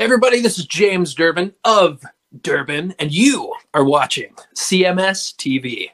Everybody, this is James Durbin of Durbin, and you are watching CMS TV.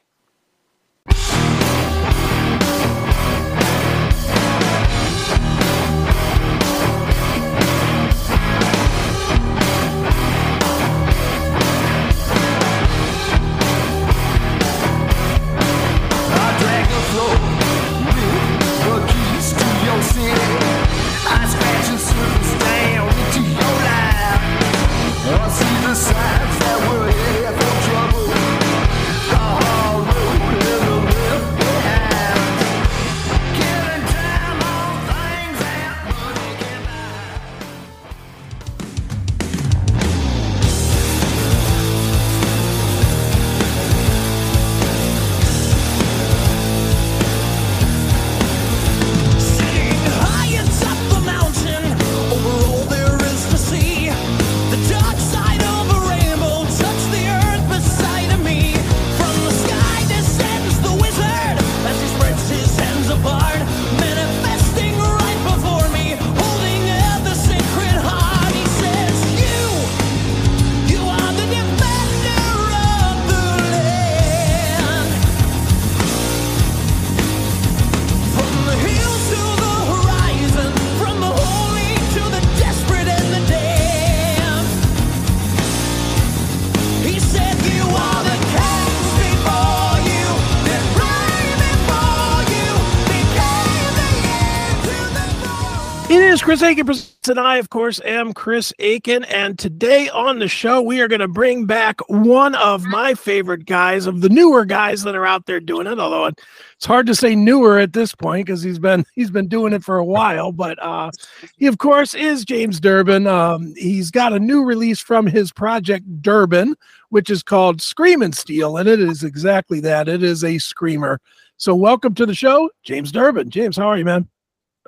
Chris Akin, and I, of course, am Chris Akin. And today on the show, we are going to bring back one of my favorite guys, of the newer guys that are out there doing it. Although it's hard to say newer at this point because he's been he's been doing it for a while. But uh, he, of course, is James Durbin. Um, he's got a new release from his project Durbin, which is called Screaming Steel, and it is exactly that. It is a screamer. So, welcome to the show, James Durbin. James, how are you, man?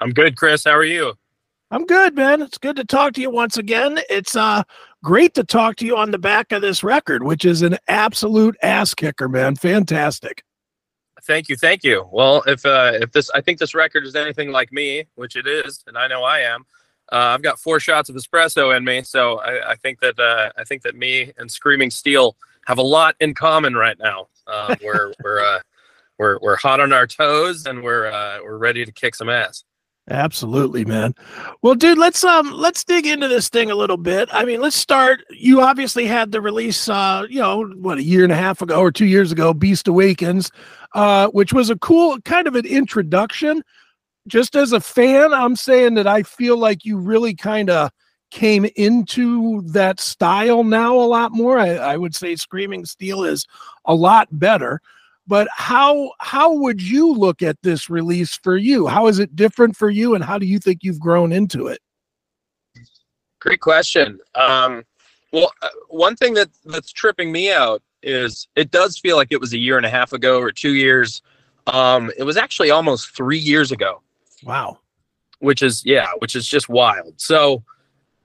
I'm good, Chris. How are you? I'm good, man. It's good to talk to you once again. It's uh great to talk to you on the back of this record, which is an absolute ass kicker, man. Fantastic. Thank you, thank you. Well, if uh, if this, I think this record is anything like me, which it is, and I know I am. Uh, I've got four shots of espresso in me, so I, I think that uh, I think that me and Screaming Steel have a lot in common right now. Uh, we're we're uh, we're we're hot on our toes, and we're uh, we're ready to kick some ass. Absolutely, man. Well, dude, let's um let's dig into this thing a little bit. I mean, let's start. You obviously had the release uh, you know, what a year and a half ago or 2 years ago, Beast Awakens, uh which was a cool kind of an introduction. Just as a fan, I'm saying that I feel like you really kind of came into that style now a lot more. I, I would say Screaming Steel is a lot better. But how how would you look at this release for you? How is it different for you, and how do you think you've grown into it? Great question. Um, well, uh, one thing that that's tripping me out is it does feel like it was a year and a half ago or two years. Um, it was actually almost three years ago, Wow. which is yeah, which is just wild. So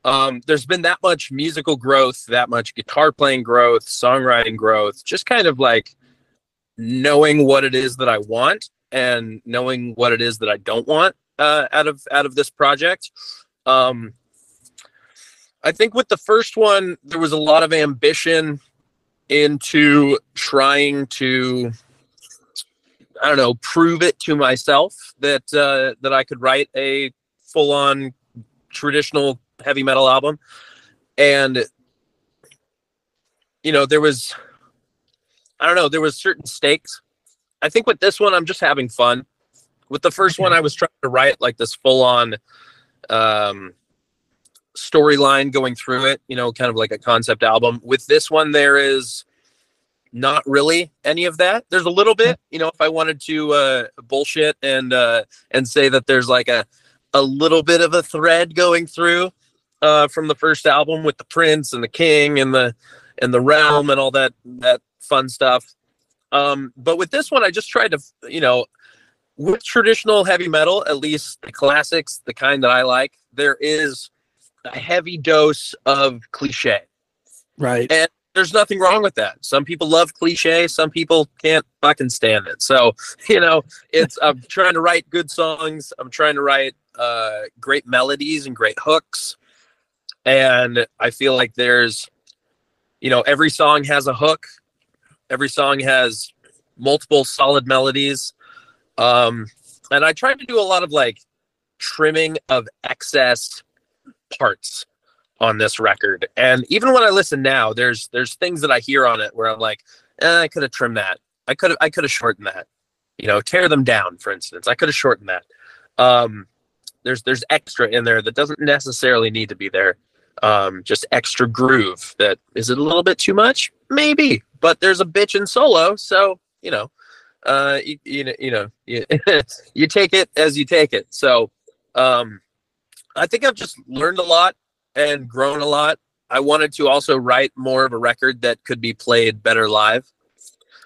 um, there's been that much musical growth, that much guitar playing growth, songwriting growth, just kind of like knowing what it is that I want and knowing what it is that I don't want uh, out of out of this project. Um, I think with the first one, there was a lot of ambition into trying to, I don't know, prove it to myself that uh, that I could write a full-on traditional heavy metal album, and you know there was, I don't know, there was certain stakes. I think with this one, I'm just having fun. With the first one, I was trying to write like this full-on. Um, storyline going through it, you know, kind of like a concept album. With this one, there is not really any of that. There's a little bit, you know, if I wanted to uh, bullshit and uh, and say that there's like a a little bit of a thread going through uh, from the first album with the prince and the king and the and the realm and all that that fun stuff. Um, but with this one, I just tried to, you know, with traditional heavy metal, at least the classics, the kind that I like, there is a heavy dose of cliche. Right. And there's nothing wrong with that. Some people love cliche, some people can't fucking stand it. So, you know, it's I'm trying to write good songs, I'm trying to write uh great melodies and great hooks. and I feel like there's, you know, every song has a hook, every song has multiple solid melodies, um, and I tried to do a lot of like trimming of excess parts on this record. And even when I listen now, there's there's things that I hear on it where I'm like, eh, I could have trimmed that. I could have I could have shortened that. You know, tear them down, for instance. I could have shortened that. Um, there's there's extra in there that doesn't necessarily need to be there. Um, just extra groove. That is it a little bit too much? Maybe, but there's a bitch in solo, so you know, uh, you, you know, you know, you, you take it as you take it. So, um, I think I've just learned a lot and grown a lot. I wanted to also write more of a record that could be played better live.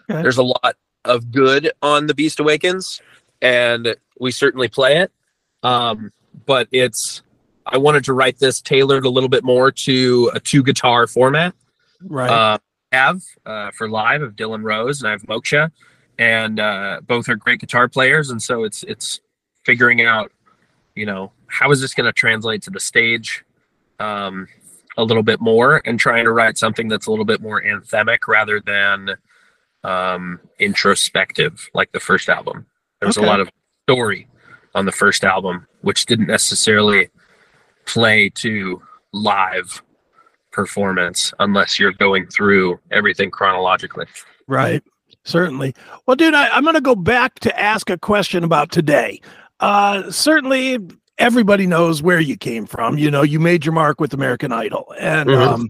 Okay. There's a lot of good on The Beast Awakens, and we certainly play it. Um, but it's I wanted to write this tailored a little bit more to a two guitar format. Right. Uh, have uh, for live of Dylan Rose and I have Moksha, and uh, both are great guitar players, and so it's it's figuring out, you know, how is this going to translate to the stage, um, a little bit more, and trying to write something that's a little bit more anthemic rather than um, introspective like the first album. There was Okay. a lot of story on the first album, which didn't necessarily play to live performance unless you're going through everything chronologically. Right. Certainly. Well, dude, I, I'm going to go back to ask a question about today. Uh, certainly, everybody knows where you came from. You know, you made your mark with American Idol, and Mhm. um,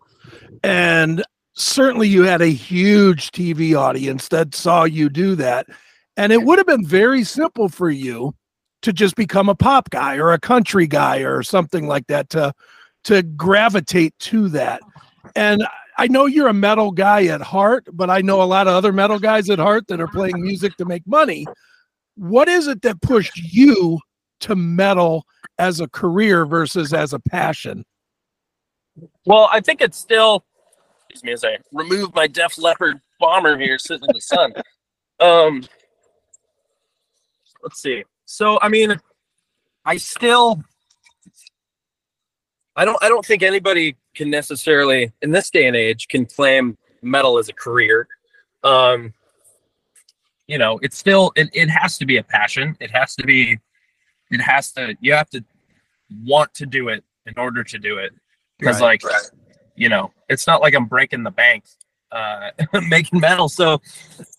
and certainly you had a huge TV audience that saw you do that, and it would have been very simple for you to just become a pop guy or a country guy or something like that to to gravitate to that. And I know you're a metal guy at heart, but I know a lot of other metal guys at heart that are playing music to make money. What is it that pushed you to metal as a career versus as a passion? Well, I think it's still. Excuse me as I remove my Def Leppard bomber here, sitting in the sun. Um, let's see. So, I mean, I still. I don't. I don't think anybody can necessarily, in this day and age, can claim metal as a career. Um, you know, it's still. It, it has to be a passion. It has to be. It has to. You have to want to do it in order to do it because Right. like you know it's not like i'm breaking the bank uh making metal so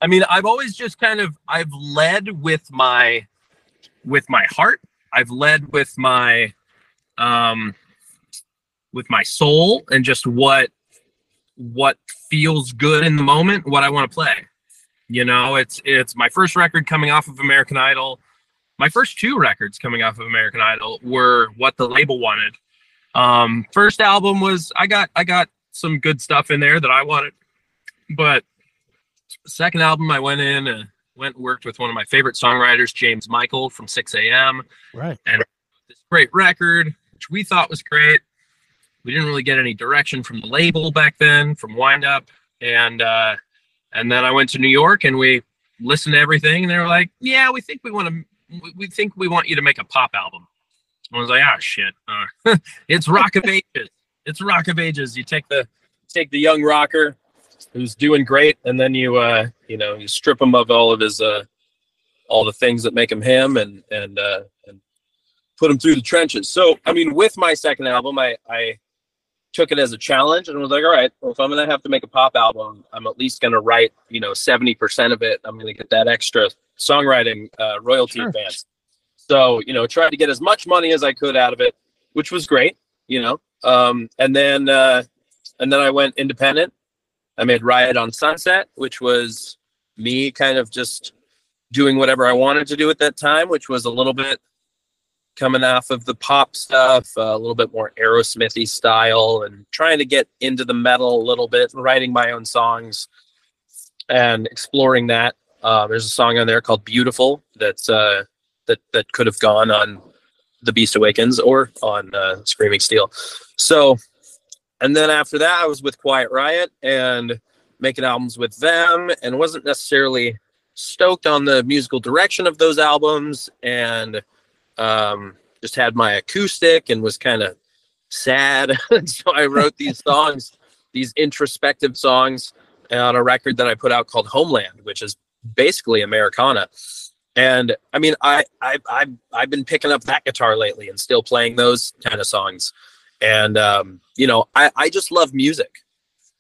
i mean i've always just kind of i've led with my with my heart i've led with my um with my soul and just what what feels good in the moment what i want to play. You know it's it's my first record coming off of american idol. My first two records coming off of american idol were what the label wanted. Um first album was i got i got some good stuff in there that i wanted but second album i went in and went and worked with one of my favorite songwriters james michael from 6 a.m Right. And this great record which we thought was great we didn't really get any direction from the label back then from wind up and uh and then i went to new york and we listened to everything and they were like yeah we think we want to we- think we want you to make a pop album I was like, ah, shit. Uh, it's Rock of Ages. It's Rock of Ages. You take the take the young rocker who's doing great, and then you uh, you know you strip him of all of his uh, all the things that make him him, and and uh, and put him through the trenches. So I mean, with my second album, I I took it as a challenge and was like, all right, well, if I'm gonna have to make a pop album, I'm at least gonna write you know seventy percent of it. I'm gonna get that extra songwriting uh, royalty Sure. advance. So, you know, tried to get as much money as I could out of it, which was great, you know. Um, and then uh and then I went independent. I made Riot on Sunset, which was me kind of just doing whatever I wanted to do at that time, which was a little bit coming off of the pop stuff, uh, a little bit more Aerosmithy style, and trying to get into the metal a little bit, writing my own songs and exploring that. Uh, there's a song on there called "Beautiful" that's uh, that that could have gone on the Beast Awakens or on uh, Screaming Steel. So, and then after that, I was with Quiet Riot and making albums with them, and wasn't necessarily stoked on the musical direction of those albums, and um, just had my acoustic and was kind of sad. So I wrote these songs, these introspective songs on a record that I put out called Homeland, which is basically Americana. And I mean, I I I I've been picking up that guitar lately and still playing those kind of songs. And um, you know, I I just love music.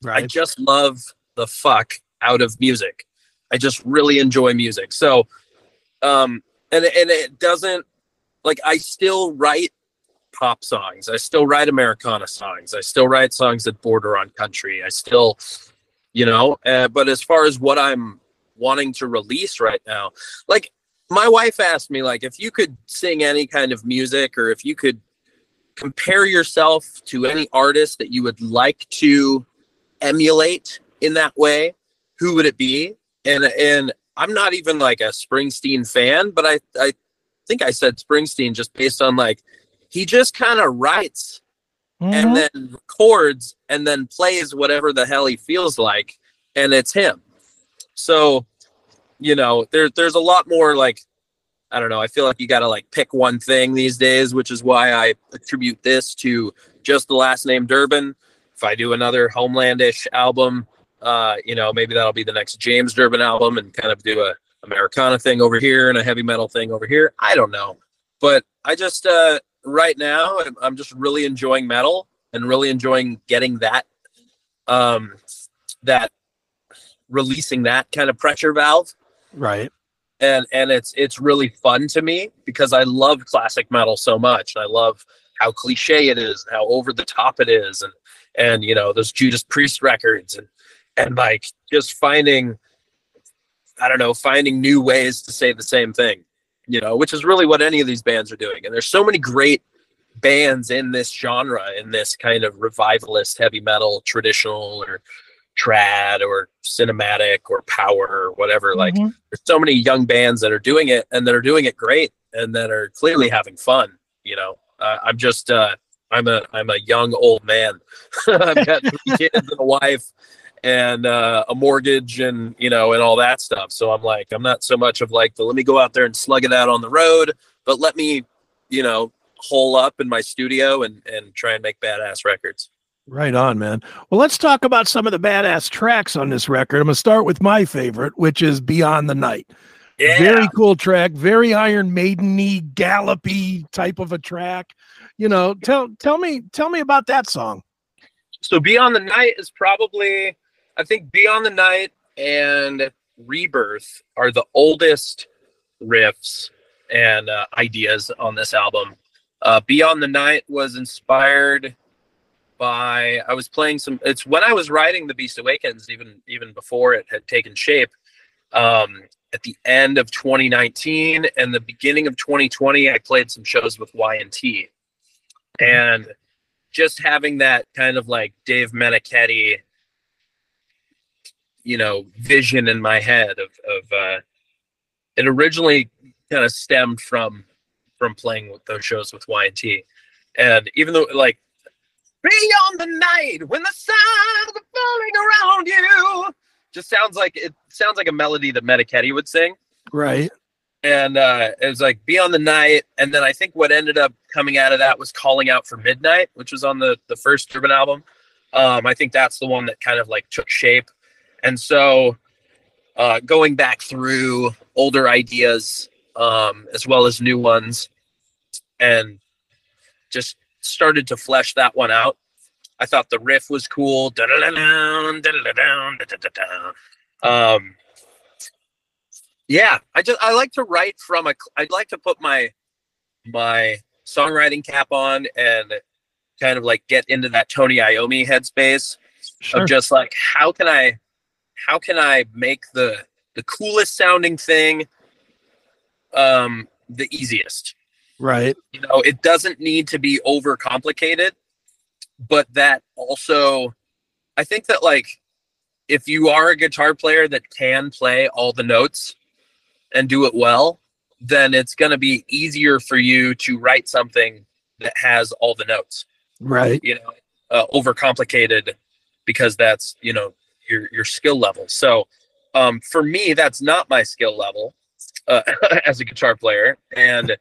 I just love the fuck out of music. I just really enjoy music. So, um, and and it doesn't like I still write pop songs. I still write Americana songs. I still write songs that border on country. I still, you know. Uh, but as far as what I'm wanting to release right now, like my wife asked me, like if you could sing any kind of music or if you could compare yourself to any artist that you would like to emulate in that way, who would it be? And and I'm not even like a Springsteen fan, but I I think I said Springsteen just based on like he just kind of writes Mhm. and then records and then plays whatever the hell he feels like and it's him. So, you know, there there's a lot more like I don't know, I feel like you got to like pick one thing these days, which is why I attribute this to just the last name Durbin. If I do another Homelandish album, uh, you know, maybe that'll be the next James Durbin album and kind of do a Americana thing over here and a heavy metal thing over here. I don't know. But I just uh right now I'm, I'm just really enjoying metal and really enjoying getting that um that releasing that kind of pressure valve right. and and it's it's really fun to me because I love classic metal so much. I love how cliche it is, how over the top it is, and and you know those Judas Priest records, and and like just finding, I don't know, finding new ways to say the same thing, you know, which is really what any of these bands are doing. And there's so many great bands in this genre, in this kind of revivalist heavy metal, traditional or trad or cinematic or power or whatever. Like Mhm. there's so many young bands that are doing it and that are doing it great and that are clearly having fun you know uh, i'm just uh i'm a i'm a young old man i've got three kids and a wife and uh, a mortgage and you know and all that stuff so i'm like i'm not so much of like the let me go out there and slug it out on the road but let me you know hole up in my studio and and try and make badass records Right on, man. Well, let's talk about some of the badass tracks on this record. I'm gonna start with my favorite, which is Beyond the Night. yeah Very cool track, very Iron Maideny, gallopy type of a track. You know, tell tell me tell me about that song. so beyond the night is probably i think beyond the night and rebirth are the oldest riffs and uh, ideas on this album. Uh, beyond the night was inspired by i was playing some it's when i was writing the beast awakens even even before it had taken shape um, at the end of 2019 and the beginning of 2020 i played some shows with y&t and just having that kind of like Dave Meniketti, you know, vision in my head of of uh, it originally kind of stemmed from from playing with those shows with Y&T, and even though like beyond the night when the sounds are falling around you, just sounds like it sounds like a melody that Meniketti would sing Right. and uh, it was like Beyond the Night, and then I think what ended up coming out of that was Calling Out for Midnight, which was on the the first Durbin album. Um, I think that's the one that kind of like took shape, and so uh, going back through older ideas um, as well as new ones, and just started to flesh that one out. I thought the riff was cool. Um, yeah i just i like to write from a i'd like to put my my songwriting cap on and kind of like get into that tony iommi headspace Sure. of just like how can i how can i make the the coolest sounding thing um the easiest right. you know it doesn't need to be over complicated but that also i think that like if you are a guitar player that can play all the notes and do it well then it's going to be easier for you to write something that has all the notes Right. you know uh, overcomplicated because that's you know your your skill level. So um for me that's not my skill level uh, as a guitar player. And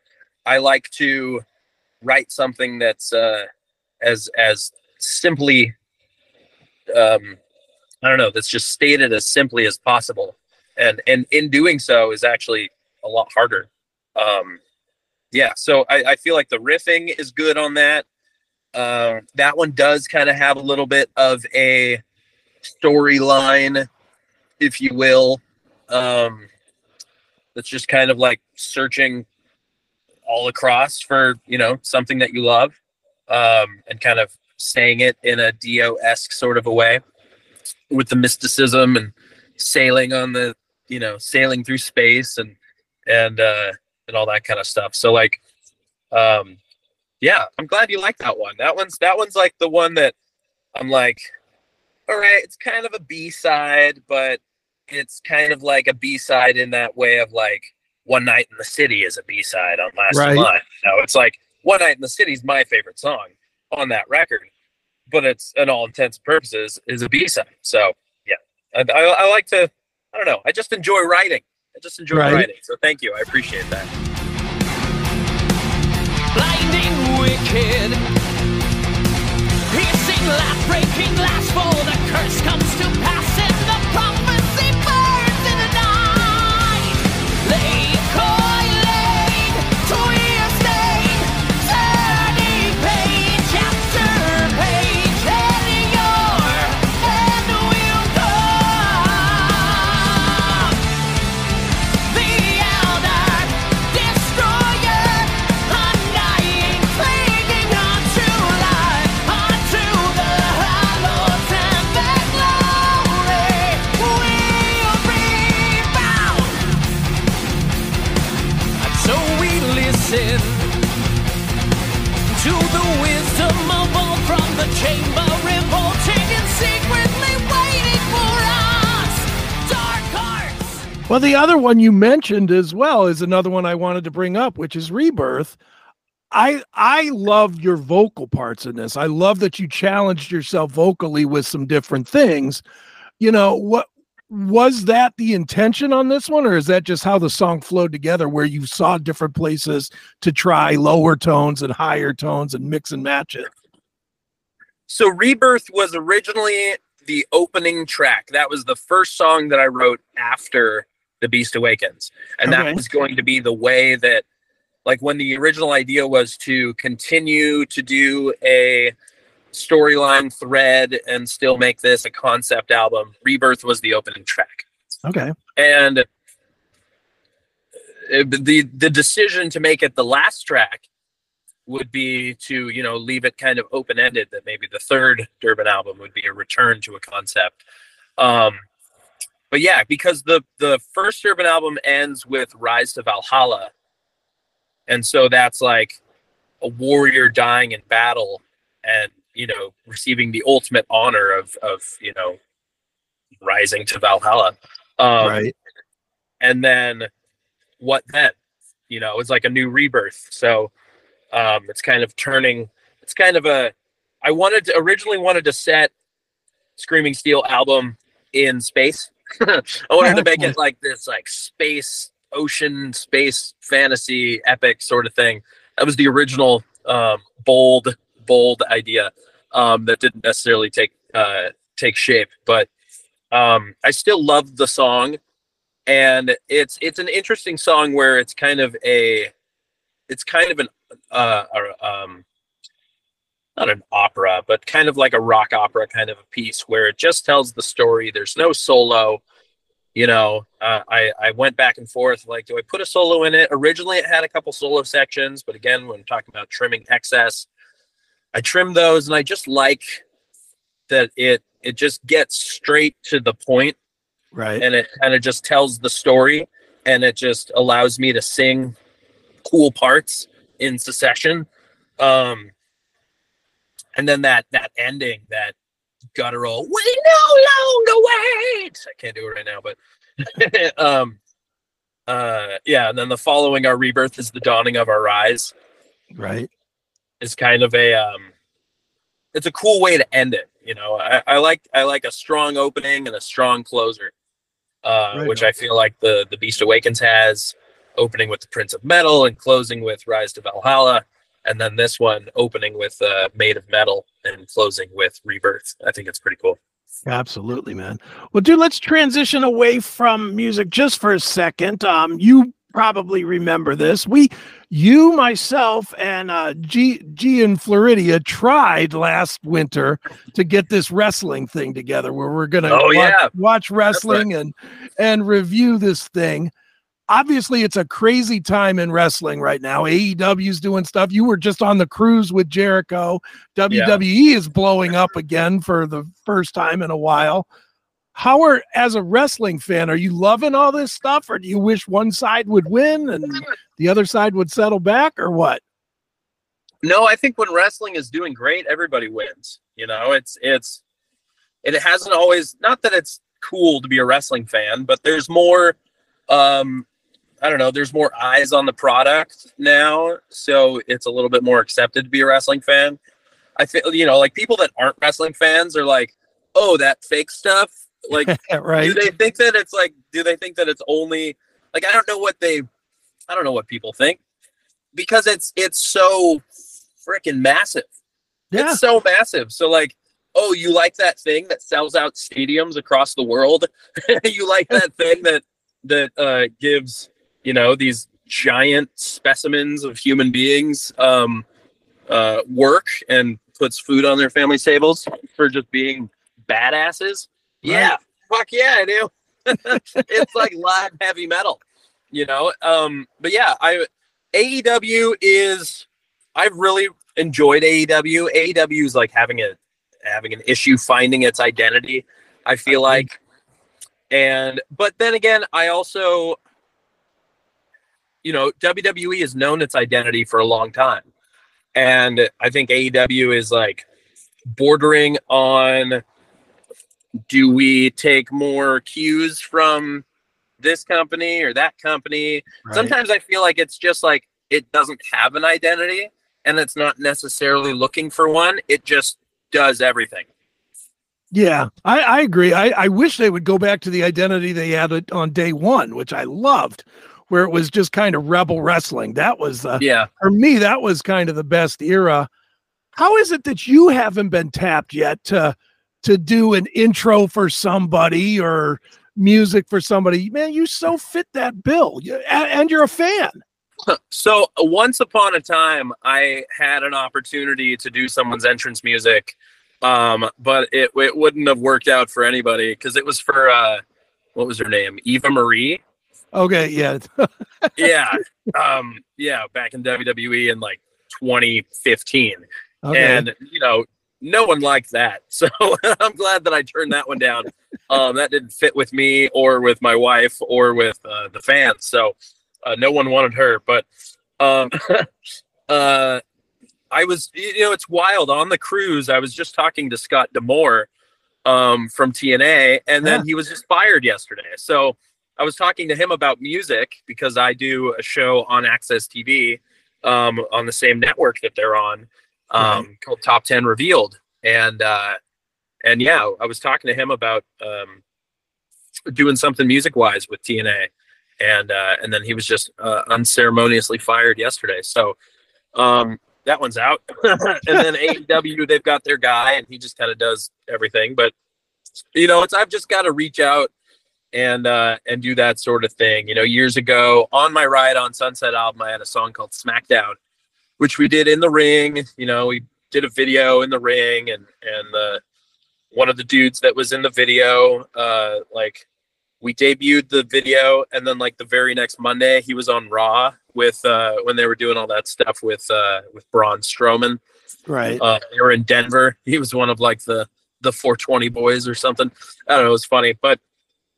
i like to write something that's uh as as simply um i don't know that's just stated as simply as possible. And and in doing so is actually a lot harder. Um yeah so i, I feel like the riffing is good on that. Uh, that one does kind of have a little bit of a storyline if you will um that's just kind of like searching all across for you know something that you love um and kind of saying it in a dio-esque sort of a way with the mysticism and sailing on the you know sailing through space and and uh and all that kind of stuff. So like um yeah i'm glad you like that one. That one's that one's like the one that i'm like all right it's kind of a b-side but it's kind of like a b-side in that way of like one night in the city is a b-side on last Right. July. you know it's like one night in the city is my favorite song on that record but it's in all intents and purposes is a b-side so yeah I, I, I like to i don't know i just enjoy writing i just enjoy Right. writing so thank you i appreciate that blinding wicked. Laugh, breaking glass for the curse comes to pass and the Well, the other one you mentioned as well is another one I wanted to bring up, which is Rebirth. I I love your vocal parts in this. I love that you challenged yourself vocally with some different things. You know, what was that the intention on this one or is that just how the song flowed together where you saw different places to try lower tones and higher tones and mix and match it? So Rebirth was originally the opening track. That was the first song that I wrote after The Beast Awakens. And Okay. that was going to be the way that like when the original idea was to continue to do a storyline thread and still make this a concept album, Rebirth was the opening track. Okay. And uh, the the decision to make it the last track would be to you know leave it kind of open ended that maybe the third Durbin album would be a return to a concept. Um, but yeah, because the the first Durbin album ends with Rise to Valhalla, and so that's like a warrior dying in battle and you know receiving the ultimate honor of of you know rising to Valhalla. Um, right. and then what then you know it's like a new rebirth so um it's kind of turning it's kind of a i wanted to originally wanted to set screaming steel album in space i wanted to make it like this like space ocean space fantasy epic sort of thing. That was the original um bold bold idea um that didn't necessarily take uh take shape but um i still love the song and it's it's an interesting song where it's kind of a it's kind of an uh um not an opera but kind of like a rock opera kind of a piece where it just tells the story. There's no solo you know uh, i i went back and forth like do i put a solo in it? Originally it had a couple solo sections but again when I'm talking about trimming excess i trim those and i just like that it it just gets straight to the point Right. and it kind of just tells the story and it just allows me to sing cool parts in succession. Um and then that that ending that guttural we no longer wait i can't do it right now but um uh yeah and then the following our rebirth is the dawning of our rise Right. is kind of a um it's a cool way to end it you know i, I like i like a strong opening and a strong closer uh Right which on. i feel like the the beast awakens has opening with the prince of metal and closing with rise to valhalla and then this one opening with uh, Made of Metal and closing with Rebirth. I think it's pretty cool. Absolutely, man. Well, dude, let's transition away from music just for a second. Um, you probably remember this. We, you, myself, and uh, G, G and Floridia tried last winter to get this wrestling thing together, where we're gonna Oh, watch, yeah. watch wrestling and and review this thing. Obviously, it's a crazy time in wrestling right now. AEW's doing stuff. You were just on the cruise with Jericho. WWE is blowing up again for the first time in a while. How are, as a wrestling fan, are you loving all this stuff, or do you wish one side would win and the other side would settle back, or what? No, I think when wrestling is doing great, everybody wins. You know, it's it's it hasn't always not that it's cool to be a wrestling fan, but there's more um I don't know, there's more eyes on the product now, so it's a little bit more accepted to be a wrestling fan. I feel you know, like people that aren't wrestling fans are like, "Oh, that fake stuff." Like right? do they think that it's like do they think that it's only like i don't know what they i don't know what people think because it's it's so freaking massive Yeah, it's so massive so like oh you like that thing that sells out stadiums across the world you like that thing that that uh gives you know these giant specimens of human beings um uh work and puts food on their families tables for just being badasses. Yeah. Fuck yeah i do. It's like live heavy metal you know? Um but yeah i aew is i've really enjoyed aew aew is like having a having an issue finding its identity i feel like. And but then again i also you know wwe has known its identity for a long time. And i think aew is like bordering on do we take more cues from this company or that company? Right. sometimes i feel like it's just like it doesn't have an identity and it's not necessarily looking for one. It just does everything. Yeah, I, I agree. I, I wish they would go back to the identity they had on day one, which I loved, where it was just kind of rebel wrestling. That was uh, yeah for me, that was kind of the best era. How is it that you haven't been tapped yet to to do an intro for somebody or music for somebody? Man, you so fit that bill, and, and you're a fan. so once upon a time i had an opportunity to do someone's entrance music um but it, it wouldn't have worked out for anybody because it was for uh what was her name eva marie Okay, yeah, yeah um yeah back in wwe in like 2015 okay. and you know no one liked that. So i'm glad that i turned that one down. Um that didn't fit with me or with my wife or with uh, the fans. So uh, no one wanted her. But um uh i was you know it's wild. On the cruise i was just talking to scott D'Amore um from tna and then Yeah. he was just fired yesterday. So i was talking to him about music because i do a show on AXS TV um on the same network that they're on um called top 10 revealed. And uh and yeah i was talking to him about um doing something music wise with tna and uh and then he was just uh, unceremoniously fired yesterday. So um that one's out. And then aew they've got their guy and he just kind of does everything. But you know it's i've just got to reach out and uh and do that sort of thing. You know years ago on my riot on sunset album i had a song called smackdown which we did in the ring. You know we did a video in the ring and and uh one of the dudes that was in the video uh like we debuted the video and then like the very next monday he was on raw with uh when they were doing all that stuff with uh with braun strowman. Right. uh they were in denver. He was one of like the the 420 boys or something. I don't know it was funny but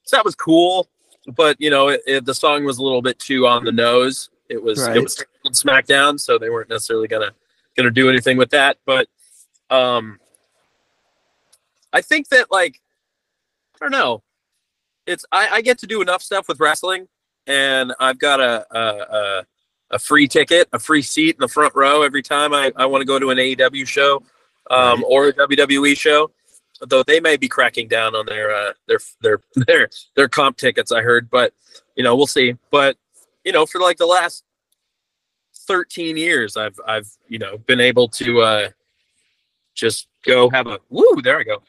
so that was cool but you know it, it, the song was a little bit too on the nose. It was Right. it was smackdown so they weren't necessarily gonna gonna do anything with that but um i think that like i don't know. It's i, I get to do enough stuff with wrestling and i've got a a, a a free ticket a free seat in the front row every time i, I want to go to an aew show um, or a wwe show though they may be cracking down on their uh, their their their their comp tickets i heard but you know we'll see but you know for like the last 13 years I've I've you know been able to uh just go have a woo there I go.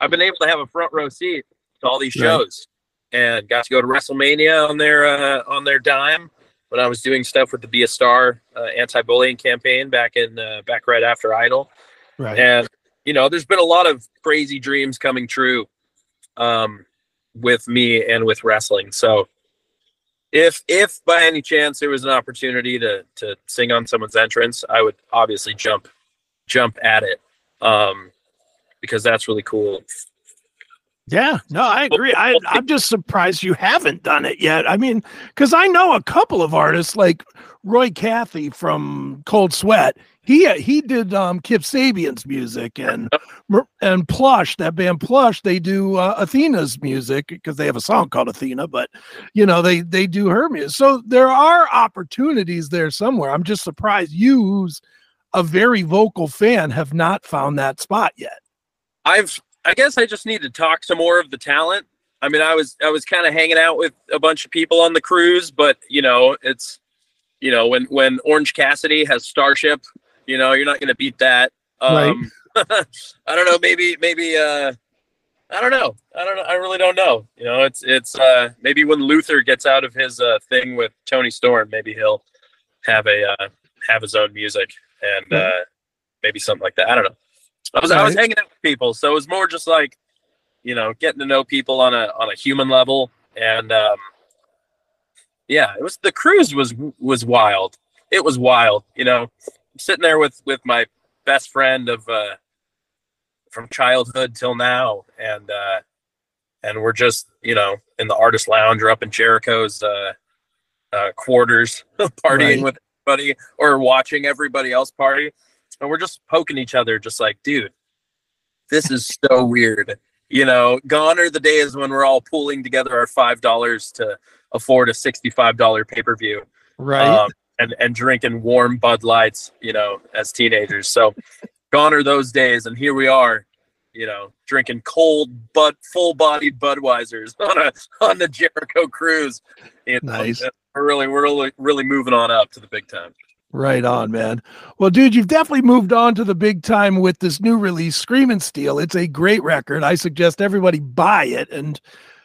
I've been able to have a front row seat to all these Right. shows and got to go to WrestleMania on their uh on their dime when I was doing stuff with the Be a Star uh, anti-bullying campaign back in uh, back right after Idol Right. and you know there's been a lot of crazy dreams coming true um with me and with wrestling so if if by any chance there was an opportunity to to sing on someone's entrance i would obviously jump jump at it um because that's really cool Yeah, no, I agree. I, I'm just surprised you haven't done it yet. I mean, because I know a couple of artists like Roy Cathy from Cold Sweat. He he did um, Kip Sabian's music and and Plush, that band Plush. They do uh, Athena's music because they have a song called Athena, but you know they they do her music. So there are opportunities there somewhere. I'm just surprised you, who's a very vocal fan, have not found that spot yet. i've i guess i just need to talk to more of the talent i mean i was i was kind of hanging out with a bunch of people on the cruise but you know it's you know when when orange cassidy has starship you know you're not going to beat that. Um i don't know maybe maybe uh i don't know. I don't i really don't know. You know it's it's uh maybe when luther gets out of his uh thing with toni storm maybe he'll have a uh have his own music and uh maybe something like that. I don't know. I was i was hanging out with people so it was more just like you know getting to know people on a on a human level and um yeah it was the cruise was was wild. It was wild you know. Sitting there with with my best friend of uh from childhood till now and uh and we're just you know in the artist lounge or up in jericho's uh uh quarters partying Right. with everybody or watching everybody else party. And we're just poking each other just like dude this is so weird. You know gone are the days when we're all pooling together our five dollars to afford a $65 pay-per-view Right. um, and and drinking warm Bud Lights, you know, as teenagers. So gone are those days, and here we are, you know, drinking cold but full-bodied Budweisers on a on the Jericho cruise. You know, Nice. We're really we're really really moving on up to the big time. Right on, man. Well, dude, you've definitely moved on to the big time with this new release, Screaming Steel. It's a great record. I suggest everybody buy it. And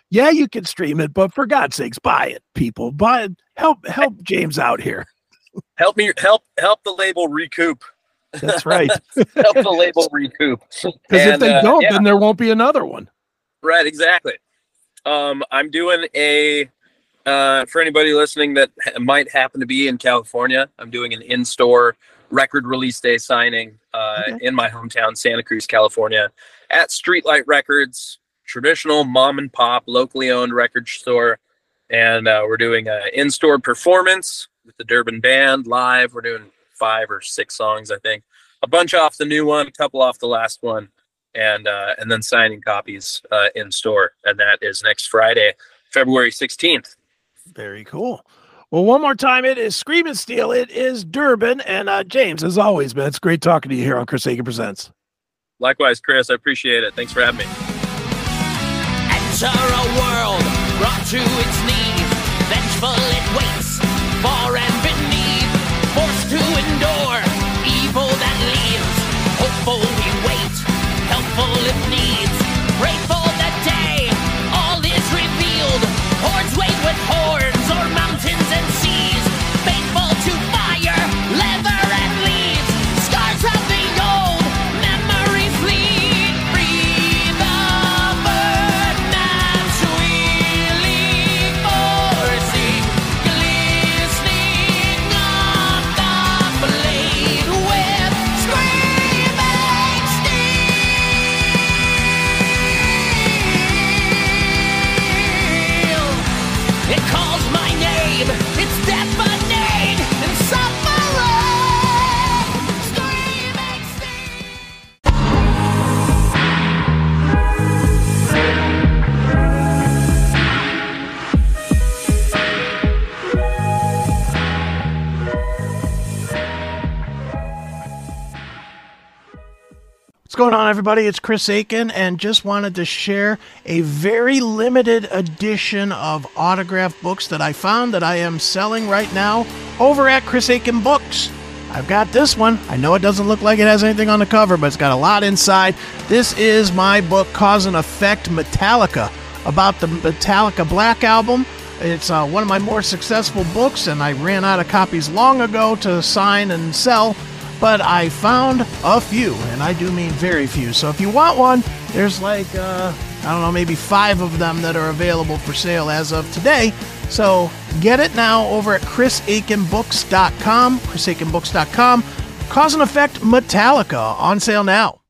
yeah, you can stream it, but for God's sakes, buy it, people. Buy it. Help help James out here. Help me help help the label recoup. That's right. Help the label recoup. Because if they uh, don't, yeah. then there won't be another one. Right, exactly. Um, I'm doing a uh, for anybody listening that ha- might happen to be in California. I'm doing an in-store record release day signing uh, Okay. in my hometown, Santa Cruz, California, at Streetlight Records, traditional mom and pop, locally owned record store, and uh, we're doing an in-store performance with the Durbin Band live. We're doing five or six songs, I think, a bunch off the new one, a couple off the last one and uh, and then signing copies uh, in store, and that is next Friday, February sixteenth. Very cool. Well, one more time, it is Screaming Steel. It is Durbin. And uh, James, as always, man, it's great talking to you here on Chris Akin Presents. Likewise, Chris, I appreciate it. Thanks for having me. Enter a world brought to its knees. Vengeful going on, everybody? It's Chris Akin, and just wanted to share a very limited edition of autograph books that I found that I am selling right now over at Chris Akin Books. I've got this one. I know it doesn't look like it has anything on the cover, but it's got a lot inside. This is my book, Cause and Effect Metallica, about the Metallica Black Album. It's uh, one of my more successful books, and I ran out of copies long ago to sign and sell but I found a few, and I do mean very few. So if you want one, there's like, uh, I don't know, maybe five of them that are available for sale as of today. So get it now over at chrisakinbooks.com, chrisakinbooks.com. Cause and Effect Metallica on sale now.